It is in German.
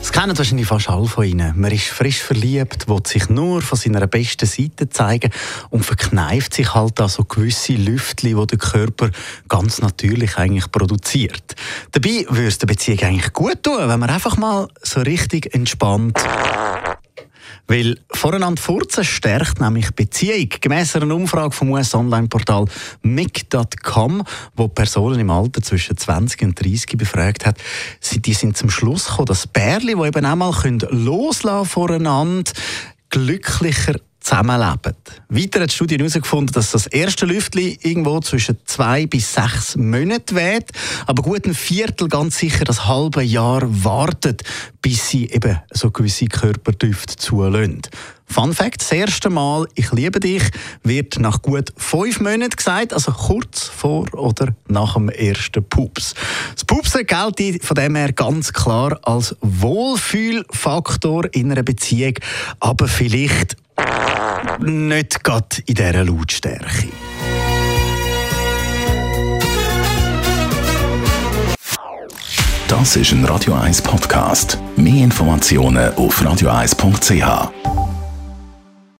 das kennen wahrscheinlich fast alle von Ihnen. Man ist frisch verliebt, will sich nur von seiner besten Seite zeigen und verkneift sich halt da so gewisse Lüftchen, die der Körper ganz natürlich eigentlich produziert. Dabei würde es der Beziehung eigentlich gut tun, wenn man einfach mal so richtig entspannt weil voreinander furzen stärkt nämlich Beziehung. Gemäss einer Umfrage vom US-Online-Portal MIG.com, wo Personen im Alter zwischen 20 und 30 befragt hat, die sind zum Schluss gekommen, dass Pärchen, die eben auch mal loslassen voreinander, glücklicher zusammenleben. Weiter hat die Studie herausgefunden, dass das erste Lüftchen irgendwo zwischen zwei bis sechs Monaten weht, aber gut ein Viertel ganz sicher das halbe Jahr wartet, bis sie eben so gewisse Körperdüfte zulassen. Fun Fact: Das erste Mal «Ich liebe dich» wird nach gut fünf Monaten gesagt, also kurz vor oder nach dem ersten Pups. Das Pupsen gilt von dem her ganz klar als Wohlfühlfaktor in einer Beziehung, aber vielleicht nicht gerade in dieser Lautstärke. Das ist ein Radio 1 Podcast. Mehr Informationen auf radio1.ch.